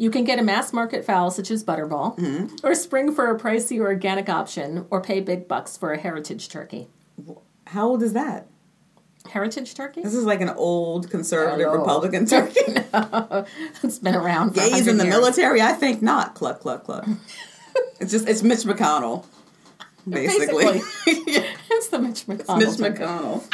You can get a mass market fowl such as Butterball, Mm-hmm. or spring for a pricey organic option, or pay big bucks for a heritage turkey. How old is that? Heritage turkey? This is like an old conservative. Republican turkey. It's been around for Gays in the years. military? I think not. Cluck, cluck, cluck. it's just, it's Mitch McConnell, basically. Basically. it's the Mitch McConnell. Mitch turkey. McConnell.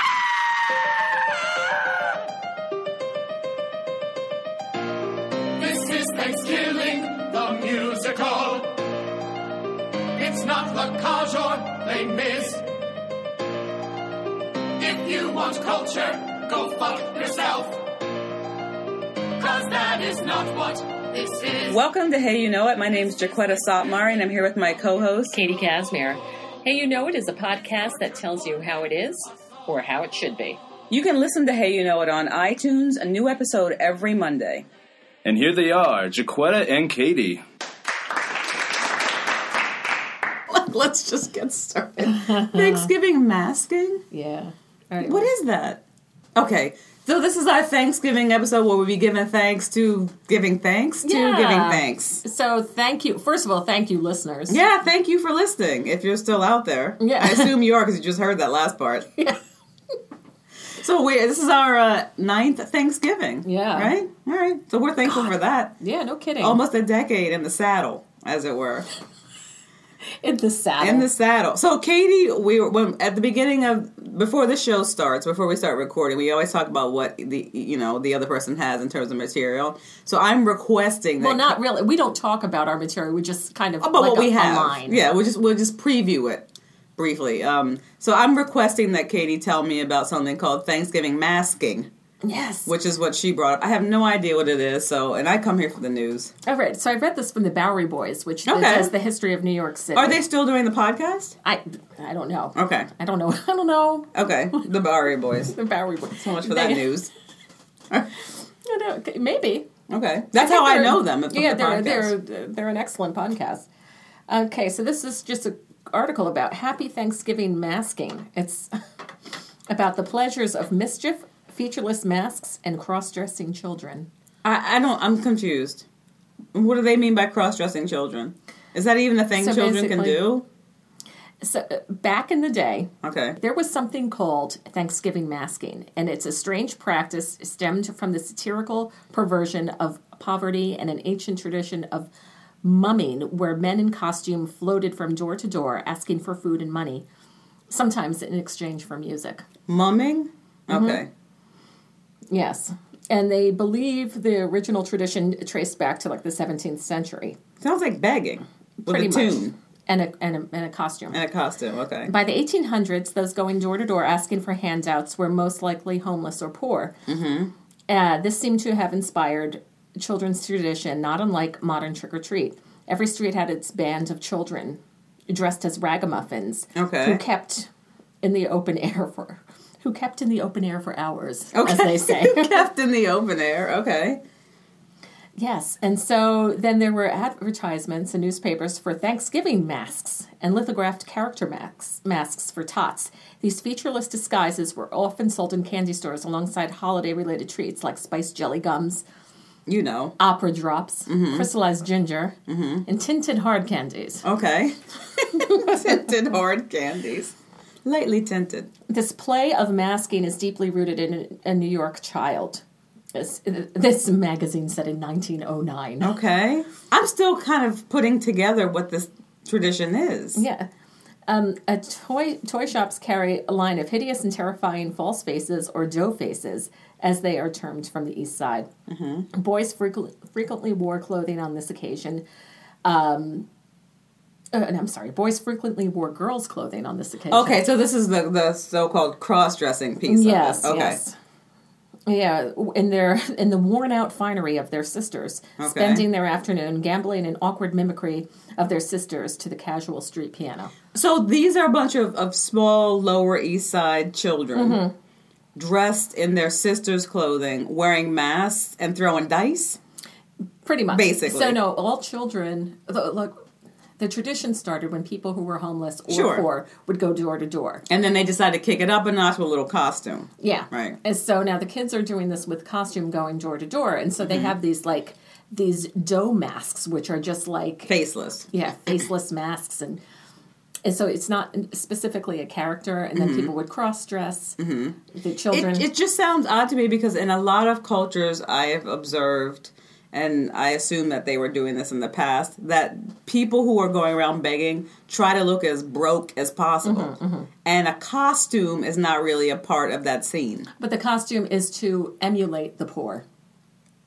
It's not the Cajor If you want culture, go fuck yourself. Cause that is not what this is. Welcome to Hey You Know It. My name is Jaquetta Sotmar, and I'm here with my co-host. Katie Casimir. Hey, you know it is a podcast that tells you how it is or how it should be. You can listen to Hey You Know It on iTunes, a new episode every Monday. And here they are, Jaquetta and Katie. Let's just get started. Thanksgiving masking? Yeah. Right. What is that? Okay, so this is our Thanksgiving episode where we be giving thanks to giving thanks to Yeah. giving thanks. So thank you. First of all, thank you, listeners. Yeah, thank you for listening. If you're still out there, Yeah. I assume you are because you just heard that last part. Yeah. So we this is our uh, ninth Thanksgiving. Yeah. right, all right. So we're thankful for that. Yeah, no kidding. Almost a decade in the saddle, as it were. In the saddle. In the saddle. So, Katie, we were when, at the beginning of before the show starts, before we start recording, we always talk about what the you know the other person has in terms of material. So, I'm requesting that. well, not really. We don't talk about our material. We just kind of about like what a, we have. line. Yeah, we'll just we'll just preview it briefly. Um, so, I'm requesting that Katie tell me about something called Thanksgiving masking, Yes. which is what she brought up. I have no idea what it is. So, and I come here for the news. All right. So I read this from the Bowery Boys, which Okay. says the history of New York City. Are they still doing the podcast? I I don't know. Okay, I don't know. I don't know. okay, the Bowery Boys. The Bowery Boys. So much for that news. I maybe. Okay, that's how I know them. Yeah, the they're they're they're an excellent podcast. Okay, so this is just an article about Happy Thanksgiving masking. It's about the pleasures of mischief, featureless masks, and cross-dressing children. I, I don't. I'm confused. What do they mean by cross-dressing children? Is that even a thing So children can do? So uh, back in the day, Okay. There was something called Thanksgiving masking, and it's a strange practice stemmed from the satirical perversion of poverty and an ancient tradition of mumming, where men in costume floated from door to door asking for food and money, sometimes in exchange for music. Mumming. Mm-hmm. Yes. And they believe the original tradition traced back to like the 17th century. Sounds like begging with Pretty a much. tune And a, and a, and a costume. and a costume. Okay. By the 1800s, those going door to door asking for handouts were most likely homeless or poor. Mm-hmm. Uh, this seemed to have inspired children's tradition, not unlike modern trick or treat. Every street had its band of children dressed as ragamuffins Okay. who kept in the open air for who kept in the open air for hours, Okay. as they say. Kept in the open air. Okay. Yes, and so then there were advertisements in newspapers for Thanksgiving masks and lithographed character masks, masks for tots. These featureless disguises were often sold in candy stores alongside holiday-related treats like spiced jelly gums, You know. opera drops, mm-hmm. crystallized ginger, mm-hmm. and tinted hard candies. Okay. tinted hard candies. Lightly tinted. This play of masking is deeply rooted in a New York child. This, this magazine said in 1909. Okay. I'm still kind of putting together what this tradition is. Yeah. Um, a toy toy shops carry a line of hideous and terrifying false faces or dough faces, as they are termed from the east side. Mm-hmm. Boys frequently, frequently wore clothing on this occasion. Um, uh, and I'm sorry, boys frequently wore girls' clothing on this occasion. Okay, so this is the the so-called cross-dressing piece Yes. of this. Okay. Yes. Yeah, in their in the worn out finery of their sisters, Okay. spending their afternoon gambling in awkward mimicry of their sisters to the casual street piano. So these are a bunch of, of small Lower East Side children Mm-hmm. dressed in their sister's clothing, wearing masks and throwing dice. Pretty much. Basically. So, no, all children, look, the tradition started when people who were homeless or Sure. poor would go door to door. And then they decided to kick it up a notch with a little costume. Yeah. Right. And so now the kids are doing this with costume going door to door. And so Mm-hmm. they have these like these dough masks, which are just like Faceless. yeah, faceless masks and. And so it's not specifically a character, and then people would cross dress the children. It, it just sounds odd to me because in a lot of cultures I have observed, and I assume that they were doing this in the past, that people who are going around begging try to look as broke as possible. Mm-hmm, And a costume is not really a part of that scene. but the costume is to emulate the poor.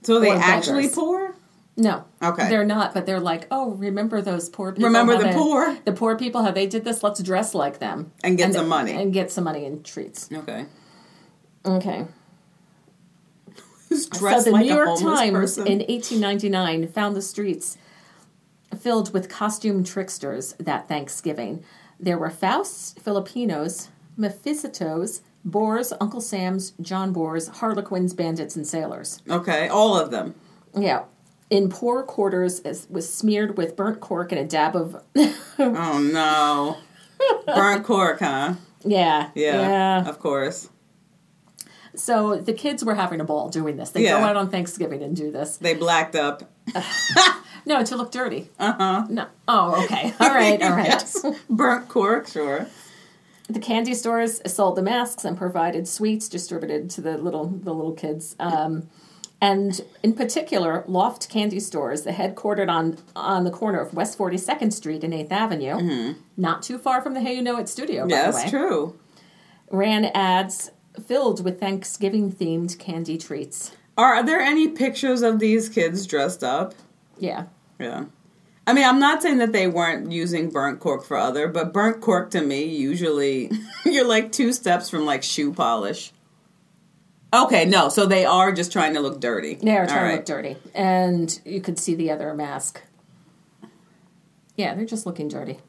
So they actually beggars. poor? No. Okay. They're not, but they're like, oh, remember those poor people? Remember the they- poor? The poor people, how they did this? Let's dress like them. And get some money. And get some money and treats. Okay. Okay. Who's So dressed the like New York Times person? in 1899 found the streets filled with costume tricksters that Thanksgiving. There were Fausts, Filipinos, Mephisto's, Boers, Uncle Sam's, John Boers, Harlequins, bandits, and sailors. okay, all of them. Yeah. In poor quarters, it was smeared with burnt cork and a dab of Oh no. Burnt cork, huh? yeah, Yeah, yeah. of course. So the kids were having a ball doing this. They Yeah. go out on Thanksgiving and do this. They blacked up. No, to look dirty. Uh huh. No. Oh, okay. All right. All right. yes. Burnt cork, sure. The candy stores sold the masks and provided sweets distributed to the little the little kids. Um, and in particular, Loft Candy Stores, the headquartered on on the corner of West Forty Second Street and Eighth Avenue, not too far from the Hey You Know It studio. By Yeah, the way, that's true. ran ads filled with Thanksgiving themed candy treats. Are there any pictures of these kids dressed up? Yeah. Yeah. I mean, I'm not saying that they weren't using burnt cork for other, but burnt cork to me, usually, you're like two steps from like shoe polish. Okay, no, so they are just trying to look dirty. They are All trying to look dirty. And you could see the other mask. Yeah, they're just looking dirty.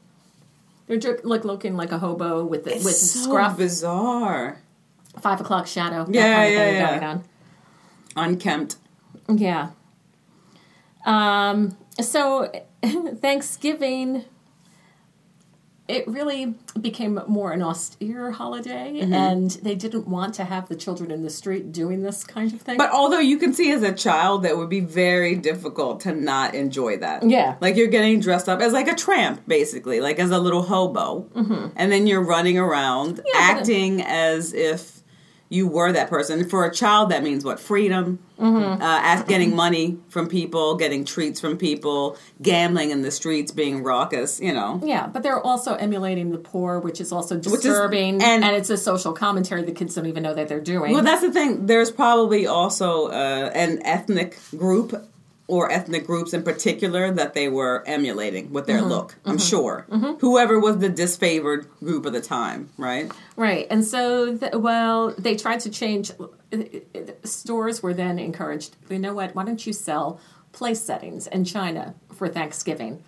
They're like looking like a hobo with the, It's with so scruff, bizarre. Five o'clock shadow. Yeah, yeah, yeah. going Unkempt. Yeah. Um. So Thanksgiving, it really became more an austere holiday, Mm-hmm. and they didn't want to have the children in the street doing this kind of thing. But although you can see as a child that would be very difficult to not enjoy that. Yeah. Like you're getting dressed up as like a tramp, basically, like as a little hobo. Mm-hmm. And then you're running around but- acting as if you were that person. For a child, that means what? Freedom, Mm-hmm. uh, as getting money from people, getting treats from people, gambling in the streets, being raucous, you know. Yeah, but they're also emulating the poor, which is also disturbing, and- and, it's a social commentary the kids don't even know that they're doing. Well, that's the thing. There's probably also uh, an ethnic group or ethnic groups in particular that they were emulating with Mm-hmm. their look. I'm mm-hmm. sure. Mm-hmm. Whoever was the disfavored group of the time, right? right, and so th- well, they tried to change. Uh, stores were then encouraged. You know what? Why don't you sell place settings in China for Thanksgiving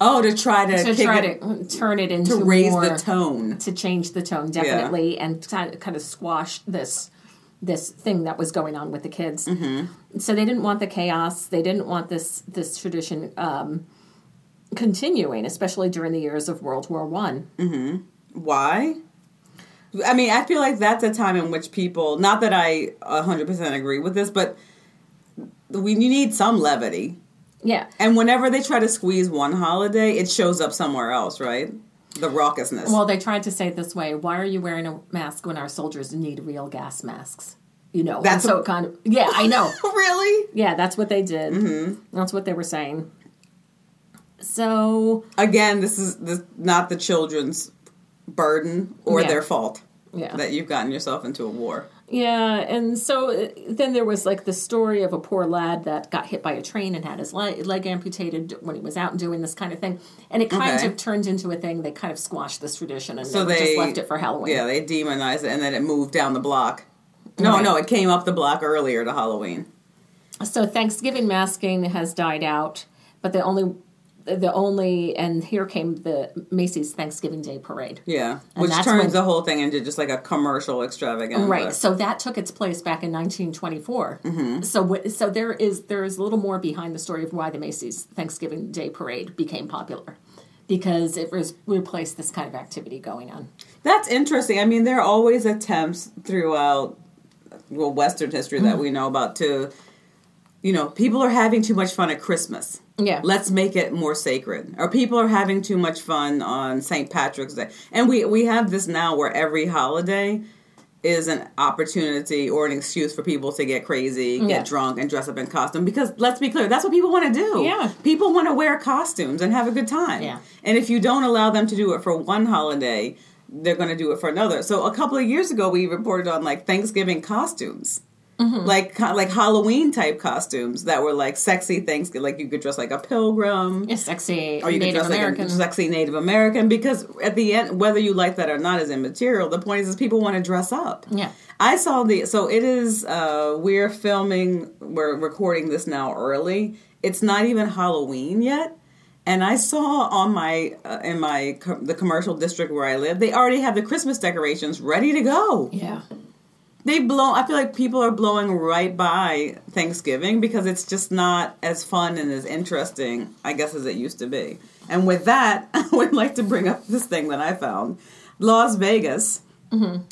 Oh, to try to, to try it- to mm, turn it into to raise more, the tone. to change the tone definitely and kind kind of squash this this thing that was going on with the kids Mm-hmm. so they didn't want the chaos they didn't want this this tradition um, continuing especially during the years of world war one Why? I mean, I feel like that's a time in which people. Not that I 100% agree with this, but we you need some levity. yeah And whenever they try to squeeze one holiday, it shows up somewhere else, right? The raucousness. well they tried to say it this way why are you wearing a mask when our soldiers need real gas masks you know and That's so a- kind of yeah i know really? yeah that's what they did Mm-hmm. that's what they were saying so Again, this is this, not the children's burden or Yeah. their fault yeah that you've gotten yourself into a war. Yeah, and so uh, then there was like the story of a poor lad that got hit by a train and had his leg, leg amputated when he was out and doing this kind of thing. And it kind Okay. of turned into a thing. They kind of squashed this tradition and So they just left it for Halloween. Yeah, they demonized it and then it moved down the block. No, Right. no, it came up the block earlier to Halloween. So Thanksgiving masking has died out, but the only, the only, and here came the Macy's Thanksgiving Day Parade. Yeah, And which turns when- the whole thing into just like a commercial extravaganza. Right. So that took its place back in 1924. Mm-hmm. So so there is there is a little more behind the story of why the Macy's Thanksgiving Day Parade became popular. Because it was replaced this kind of activity going on. That's interesting. I mean, there are always attempts throughout well Western history that we know about to you know, people are having too much fun at Christmas. Yeah. Let's make it more sacred. Or people are having too much fun on St. Patrick's Day. And we we have this now where every holiday is an opportunity or an excuse for people to get crazy, get Yeah. drunk, and dress up in costume. Because let's be clear, that's what people want to do. Yeah. People want to wear costumes and have a good time. Yeah. And if you don't allow them to do it for one holiday, they're going to do it for another. So a couple of years ago, we reported on like Thanksgiving costumes. Mm-hmm. Like like Halloween type costumes that were like sexy things, like you could dress like a pilgrim, Yeah, sexy or you could dress American. like a sexy Native American. Because at the end, whether you like that or not is immaterial. The point is, is people want to dress up. yeah. I saw the so it is uh we're filming we're recording this now early. It's not even Halloween yet. And I saw on my uh, in my co- the commercial district where I live, they already have the Christmas decorations ready to go. Yeah. They blow I feel like people are blowing right by Thanksgiving because it's just not as fun and as interesting, I guess as it used to be. And with that, I would like to bring up this thing that I found. Las Vegas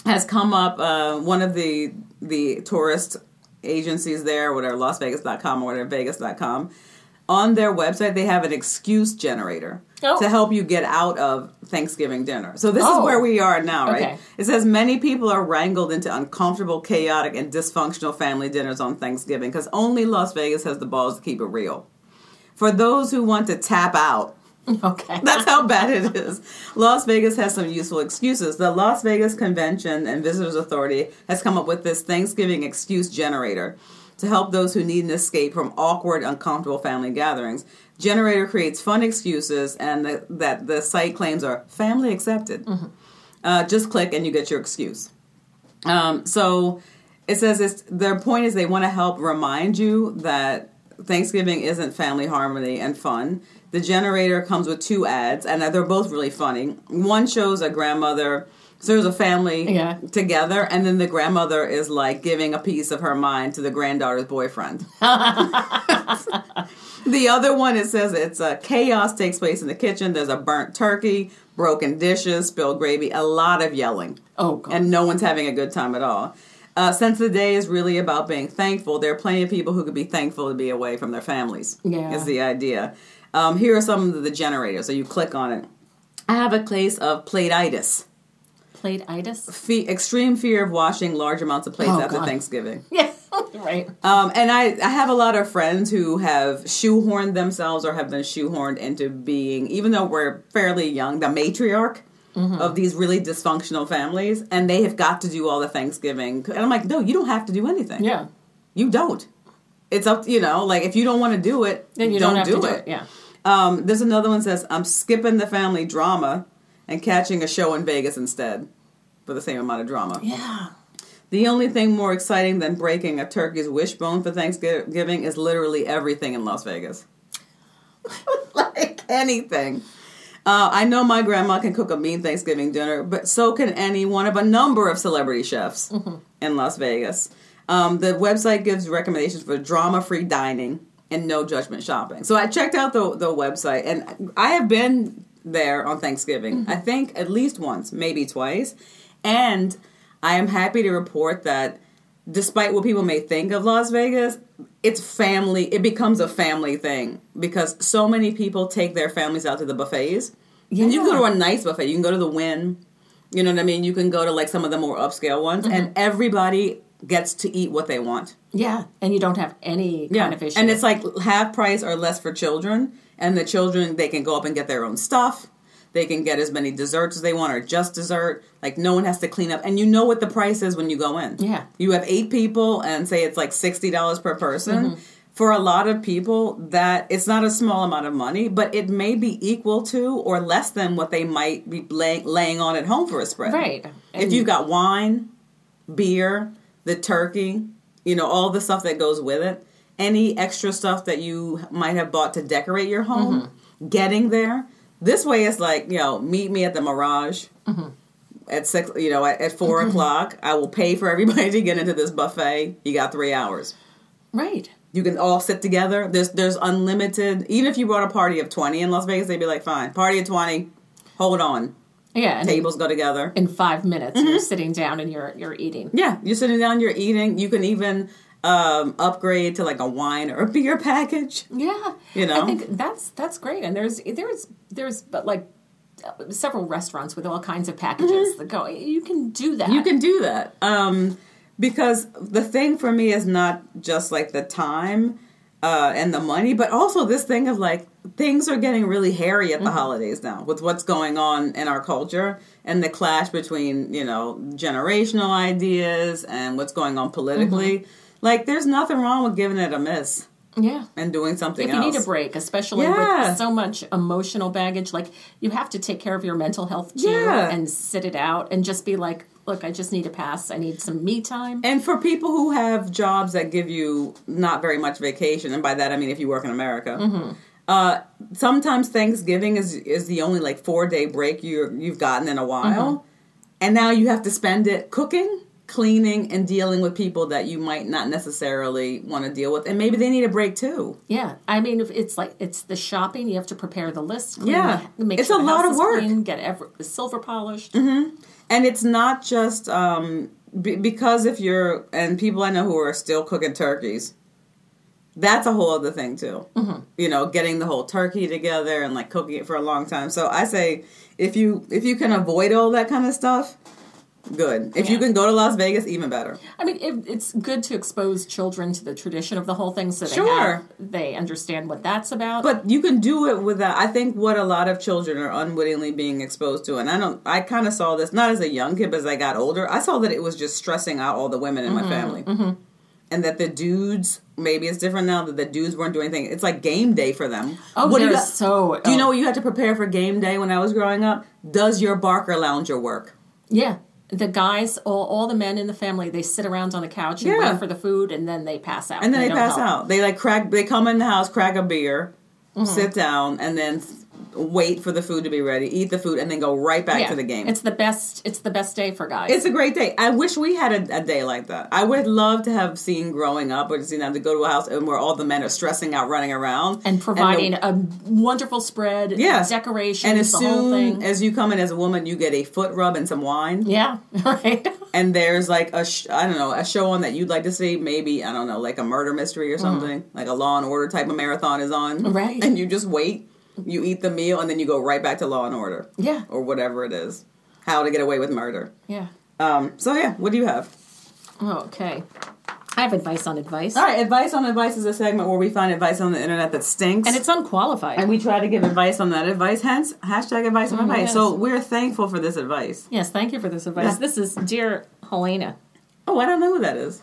has come up uh, one of the the tourist agencies there whatever las lasvegas.com or whatever vegas.com on their website they have an excuse generator Oh. to help you get out of thanksgiving dinner so this Oh. is where oh. we are now right Okay. it says many people are wrangled into uncomfortable chaotic and dysfunctional family dinners on thanksgiving because only las vegas has the balls to keep it real for those who want to tap out Okay. that's how bad it is. Las Vegas has some useful excuses. The Las Vegas Convention and Visitors Authority has come up with this Thanksgiving excuse generator to help those who need an escape from awkward, uncomfortable family gatherings. Generator creates fun excuses and the, that the site claims are family accepted. Uh, just click and you get your excuse. Um, so it says it's, their point is they want to help remind you that Thanksgiving isn't family harmony and fun. The generator comes with two ads, and they're both really funny. One shows a grandmother, so there's a family Yeah. together, and then the grandmother is like giving a piece of her mind to the granddaughter's boyfriend. the other one, it says it's a chaos takes place in the kitchen. There's a burnt turkey, broken dishes, spilled gravy, a lot of yelling oh god. and no one's having a good time at all. Uh, since the day is really about being thankful, there are plenty of people who could be thankful to be away from their families. Yeah. is the idea. Um, here are some of the generators. So you click on it. I have a case of plateitis, Plate-itis? fe- extreme fear of washing large amounts of plates Oh, after God. Thanksgiving. Yeah. right. Um, and I, I have a lot of friends who have shoehorned themselves or have been shoehorned into being, even though we're fairly young, the matriarch Mm-hmm. of these really dysfunctional families, and they have got to do all the Thanksgiving. And I'm like, no, you don't have to do anything. Yeah. You don't. It's up, you know, like if you don't want to do it, Then you don't, don't, have do, to do it. it. Yeah. Um, there's another one that says, I'm skipping the family drama and catching a show in Vegas instead for the same amount of drama. Yeah. The only thing more exciting than breaking a turkey's wishbone for Thanksgiving is literally everything in Las Vegas. like anything. Uh, I know my grandma can cook a mean Thanksgiving dinner, but so can any one of a number of celebrity chefs in Las Vegas. Um, the website gives recommendations for drama-free dining and no judgment shopping. So I checked out the the website, and I have been there on Thanksgiving. Mm-hmm. I think at least once, maybe twice, and I am happy to report that despite what people may think of Las Vegas, it's family. It becomes a family thing because so many people take their families out to the buffets. And you can go to a nice buffet. You can go to the Wynn. You know what I mean? You can go to like some of the more upscale ones, mm-hmm. and everybody gets to eat what they want. Yeah. And you don't have any kind of issue. And it's like half price or less for children. And the children, they can go up and get their own stuff. They can get as many desserts as they want or just dessert. Like no one has to clean up. And you know what the price is when you go in. Yeah. You have eight people and say it's like $60 per person. Mm-hmm. For a lot of people, that it's not a small amount of money, but it may be equal to or less than what they might be lay, laying on at home for a spread. Right. If you've got wine, beer, the turkey, you know, all the stuff that goes with it, any extra stuff that you might have bought to decorate your home, Mm-hmm. getting there. This way it's like, you know, meet me at the Mirage Mm-hmm. at six, you know, at, at 4 o'clock. I will pay for everybody to get into this buffet. You got three hours. Right. You can all sit together. There's there's unlimited. Even if you brought a party of twenty in Las Vegas, they'd be like, fine, party of twenty. Hold on, Yeah. And tables go together. in five minutes Mm-hmm. you're sitting down and you're you're eating. Yeah, you're sitting down, you're eating. You can even um, upgrade to like a wine or a beer package. Yeah, You know? I think that's that's great, and there's there's there's but like several restaurants with all kinds of packages that go. You can do that. Mm-hmm. You can do that. Um, because the thing for me is not just like the time uh, and the money, but also this thing of like things are getting really hairy at the holidays now with what's going on in our culture and the clash between, you know, generational ideas and what's going on politically. Like, there's nothing wrong with giving it a miss Yeah. and doing something If you else. need a break, especially Yeah. with so much emotional baggage, like you have to take care of your mental health too Yeah. and sit it out and just be like, look, I just need a pass. I need some me time. And for people who have jobs that give you not very much vacation, and by that I mean if you work in America, uh, sometimes Thanksgiving is is the only like four day break you you've gotten in a while, and now you have to spend it cooking, cleaning, and dealing with people that you might not necessarily want to deal with, and maybe they need a break too. Yeah, I mean, if it's like it's the shopping. You have to prepare the list. Clean Yeah. make It's sure a lot of work. Clean, get every, the silver polished. And it's not just um, be- because if you're and people I know who are still cooking turkeys, that's a whole other thing too. You know, getting the whole turkey together and like cooking it for a long time. So I say if you if you can avoid all that kind of stuff, good. If you can go to Las Vegas, even better. I mean, it, it's good to expose children to the tradition of the whole thing, so they Sure. have, they understand what that's about. But you can do it without. I think what a lot of children are unwittingly being exposed to, and I don't. I kind of saw this not as a young kid, but as I got older, I saw that it was just stressing out all the women in my mm-hmm. family, mm-hmm. and that the dudes. Maybe it's different now that the dudes weren't doing anything. It's like game day for them. oh, What they're you, so. do you know oh, what you had to prepare for game day when I was growing up? Does your Barcalounger work? Yeah. The guys, all, all the men in the family, they sit around on the couch and Yeah. wait for the food, and then they pass out. And then they, don't pass help. out. They like crack. They come in the house, crack a beer, Mm-hmm. sit down, and then wait for the food to be ready, eat the food, and then go right back Yeah. to the game. It's the best. It's the best day for guys. It's a great day. I wish we had a, a day like that. I would love to have seen growing up, or to see them to go to a house and where all the men are stressing out, running around, and providing the- a wonderful spread, yeah decoration, And as the whole soon thing. as you come in as a woman, you get a foot rub and some wine. yeah, right. And there's like a sh- I don't know a show on that you'd like to see. Maybe I don't know like a murder mystery or something, like a Law and Order type of marathon is on. Mm. Right. And you just wait. You eat the meal and then you go right back to Law and Order. Yeah. Or whatever it is. How to get away with murder. Yeah. Um, so yeah, what do you have? Okay. I have advice on advice, All right, advice on advice is a segment where we find advice on the internet that stinks, and it's unqualified. and we try to give advice on that advice. Hence, hashtag advice on advice. yes. So we're thankful for this advice. yes, thank you for this advice. Yeah. This is dear Helena. Oh, I don't know who that is.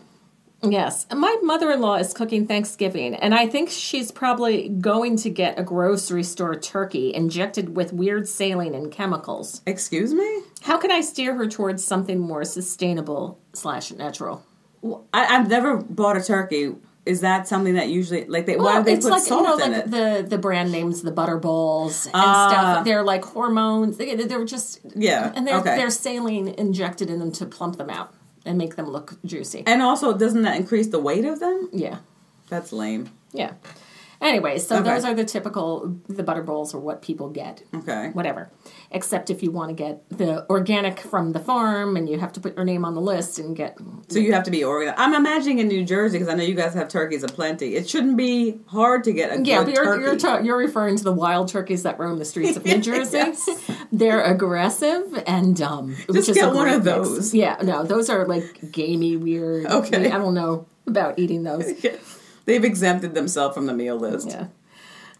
Yes, my mother-in-law is cooking Thanksgiving, and I think she's probably going to get a grocery store turkey injected with weird saline and chemicals. Excuse me. How can I steer her towards something more sustainable slash natural? Well, I, I've never bought a turkey. Is that something that usually like they? why Well, do they it's put like salt you know, in like it? the the brand names, the Butterballs and Ah. stuff. They're like hormones. They, they're just Yeah, and they're okay. they're saline injected in them to plump them out and make them look juicy. and also, doesn't that increase the weight of them? yeah, That's lame. yeah. Anyway, so Okay. those are the typical the Butterballs are what people get. Okay. Whatever, except if you want to get the organic from the farm, and you have to put your name on the list and get. So you have to be organized. I'm imagining in New Jersey because I know you guys have turkeys aplenty. It shouldn't be hard to get a Yeah, good you're turkey. you're, ta- you're referring to the wild turkeys that roam the streets of New Jersey. They're aggressive and dumb. which is get one of mix. those. Yeah, no, those are like gamey, weird. Okay. I don't know about eating those. They've exempted themselves from the meal list. Yeah.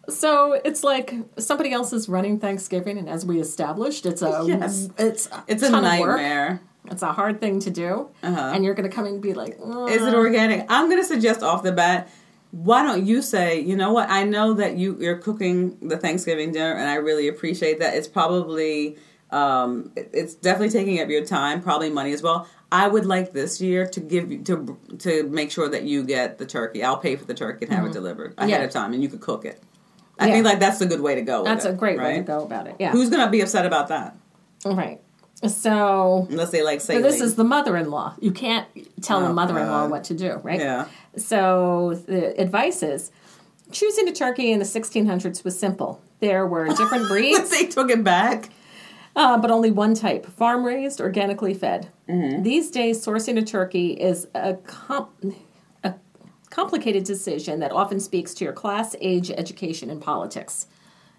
So it's like somebody else is running Thanksgiving, and as we established, it's a Yes. it's It's a nightmare. It's a hard thing to do, Uh-huh. and you're going to come in and be like, "Mm, Is it organic? I'm going to suggest off the bat. Why don't you say, you know what? I know that you you're cooking the Thanksgiving dinner, and I really appreciate that. It's probably um, it's definitely taking up your time, probably money as well. I would like this year to give you to to make sure that you get the turkey. I'll pay for the turkey and have it delivered ahead Mm-hmm. Yeah. of time, and you could cook it. I Yeah. think like that's a good way to go. with That's it, a great way to go about it. Yeah. Who's going to be upset about that? right? So Unless they like say So this is the mother-in-law. You can't tell Oh, a mother-in-law God. what to do, right? yeah. So the advice is choosing a turkey in the 1600s was simple. There were different breeds, they took it back. Uh, but only one type: farm-raised, organically fed. Mm-hmm. These days, sourcing a turkey is a, com- a complicated decision that often speaks to your class, age, education, and politics.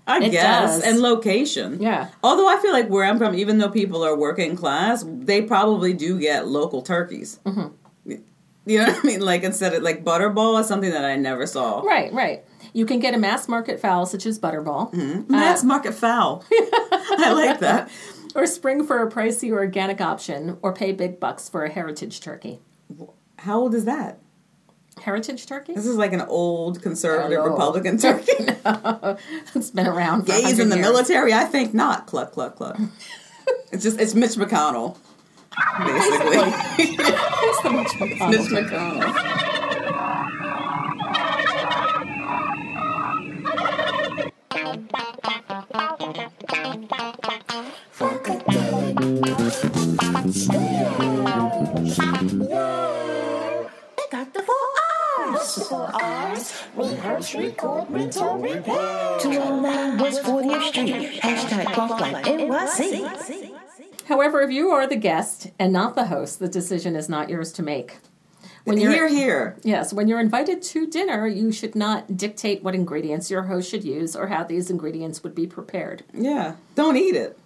I It guess. does. And location. Yeah. Although I feel like where I'm from, even though people are working class, they probably do get local turkeys. Mm-hmm. You know what I mean? Like instead of like butterball is something that I never saw. Right, right. You can get a mass market fowl such as butterball, mm-hmm. Mass uh, market fowl. I like that. or spring for a pricey organic option, or pay big bucks for a heritage turkey. How old is that? Heritage turkey? This is like an old conservative Hello. Republican turkey. It's been around for Gays in the years. military? I think not. Cluck, cluck, cluck. it's just, it's Mitch McConnell. Basically. It's the Mitch McConnell. Mitch McConnell. Four R's. Four R's. Rehearse, record, retool, repair. 209 West 40th Street. Hashtag Funk Life NYC. However, if you are the guest and not the host, the decision is not yours to make. When you're Here, here. Yes, when you're invited to dinner, you should not dictate what ingredients your host should use or how these ingredients would be prepared. Yeah. Don't eat it.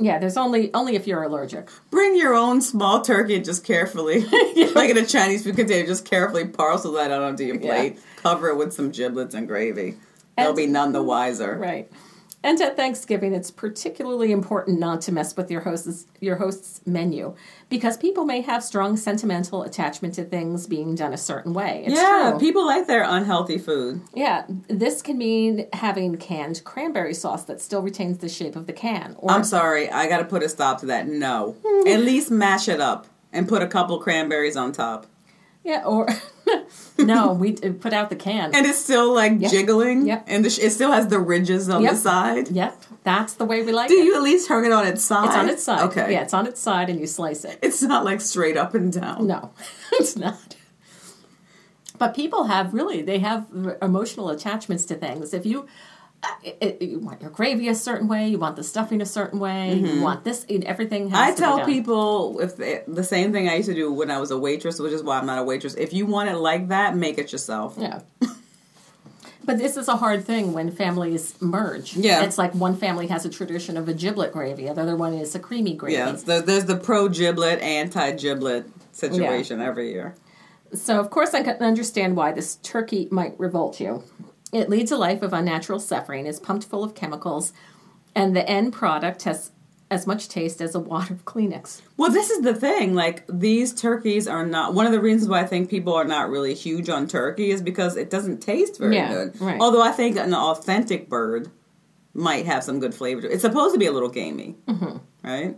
Yeah, there's only only if you're allergic. Bring your own small turkey and just carefully, like in a Chinese food container, just carefully parcel that out onto your Yeah. plate. Cover it with some giblets and gravy. They'll be none the wiser. Right. And at Thanksgiving, it's particularly important not to mess with your host's your host's menu because people may have strong sentimental attachment to things being done a certain way. It's yeah, true. people like their unhealthy food. yeah, this can mean having canned cranberry sauce that still retains the shape of the can, or I'm sorry, I got to put a stop to that. No, at least mash it up and put a couple cranberries on top, yeah, or no, we put out the can. and it's still like Yep. jiggling, Yep. and the sh- it still has the ridges on Yep. the side. Yep, that's the way we like it. Do it. you at least turn it on its side? It's on its side. Okay. Yeah, it's on its side, and you slice it. It's not like straight up and down. No, it's not. But people have really, they have emotional attachments to things. If you, uh, it, you want your gravy a certain way, you want the stuffing a certain way, you want this, everything has Mm-hmm. I to be tell people if they, the same thing I used to do when I was a waitress, which is why I'm not a waitress. If you want it like that, make it yourself. Yeah. But this is a hard thing when families merge. Yeah. It's like one family has a tradition of a giblet gravy, the other one is a creamy gravy. Yeah, the, there's the pro giblet, anti giblet situation every year. So, of course, I can understand why this turkey might revolt you. It leads a life of unnatural suffering, is pumped full of chemicals, and the end product has as much taste as a wad of Kleenex. Well, this is the thing. Like these turkeys are not one of the reasons why I think people are not really huge on turkey is because it doesn't taste very Yeah, good. right. Although I think an authentic bird might have some good flavor. to it. It's supposed to be a little gamey, Mm-hmm. right?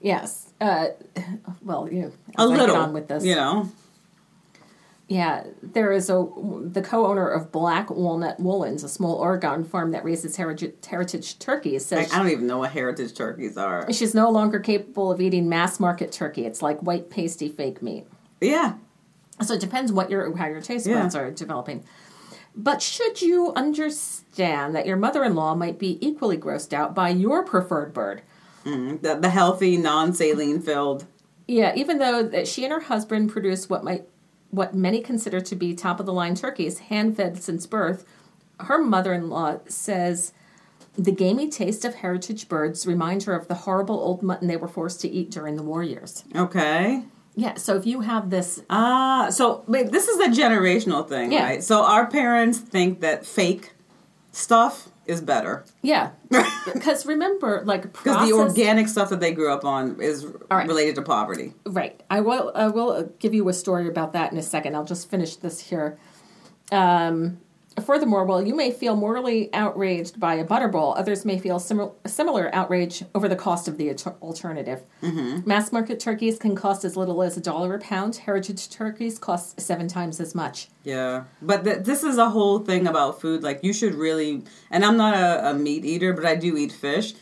Yes. Uh, well, you know, A little, on with this. you know. Yeah, there is a the co-owner of Black Walnut Woolens, a small Oregon farm that raises heritage, heritage turkeys, says Like, I don't even know what heritage turkeys are. she's no longer capable of eating mass market turkey. It's like white pasty fake meat. Yeah, So it depends what your how your taste Yeah. buds are developing. But should you understand that your mother-in-law might be equally grossed out by your preferred bird? Mm, the, the healthy, non-saline filled. Yeah, even though that she and her husband produce what might what many consider to be top of the line turkeys, hand fed since birth, her mother-in-law says the gamey taste of heritage birds reminds her of the horrible old mutton they were forced to eat during the war years. Okay. Yeah, so if you have this Ah, so wait, this is a generational thing, Yeah. right? So our parents think that fake stuff is better yeah, because remember like because the organic stuff that they grew up on is right. related to poverty. Right. I will. I will give you a story about that in a second. I'll just finish this here. Um, furthermore, while you may feel mortally outraged by a butterball, others may feel simil- similar outrage over the cost of the alter- alternative. Mass market turkeys can cost as little as a dollar a pound. Heritage turkeys cost seven times as much. Yeah, but th- this is a whole thing about food. Like you should really, and I'm not a, a meat eater, but I do eat fish.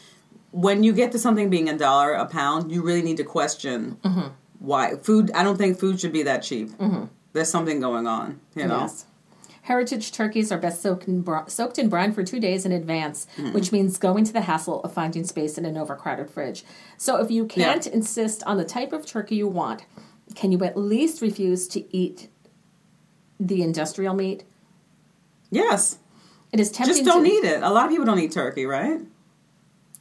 When you get to something being a dollar a pound, you really need to question Mm-hmm. why food. I don't think food should be that cheap. There's something going on, you know. Yes. Heritage turkeys are best soaked in, br- soaked in brine for two days in advance, Mm-hmm. which means going to the hassle of finding space in an overcrowded fridge. So, if you can't insist on the type of turkey you want, can you at least refuse to eat the industrial meat. Yes. It is tempting Just don't to, eat it. A lot of people don't eat turkey, right?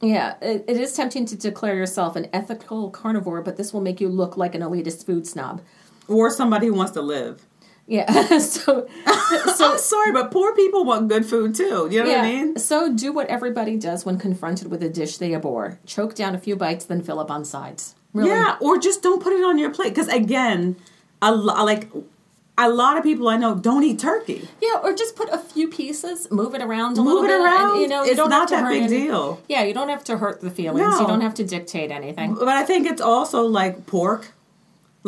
Yeah, it, it is tempting to declare yourself an ethical carnivore, but this will make you look like an elitist food snob. Or somebody who wants to live. Yeah, so So sorry, but poor people want good food too. You know yeah, what I mean? so do what everybody does when confronted with a dish they abhor: choke down a few bites, then fill up on sides. Really? Yeah, or just don't put it on your plate. Because again, a lo- like a lot of people I know don't eat turkey. Yeah, or just put a few pieces, move it around a Move little it bit. around. And, you know, you It's don't not have to that big any- deal. Yeah, you don't have to hurt the feelings. No. You don't have to dictate anything. But I think it's also like pork.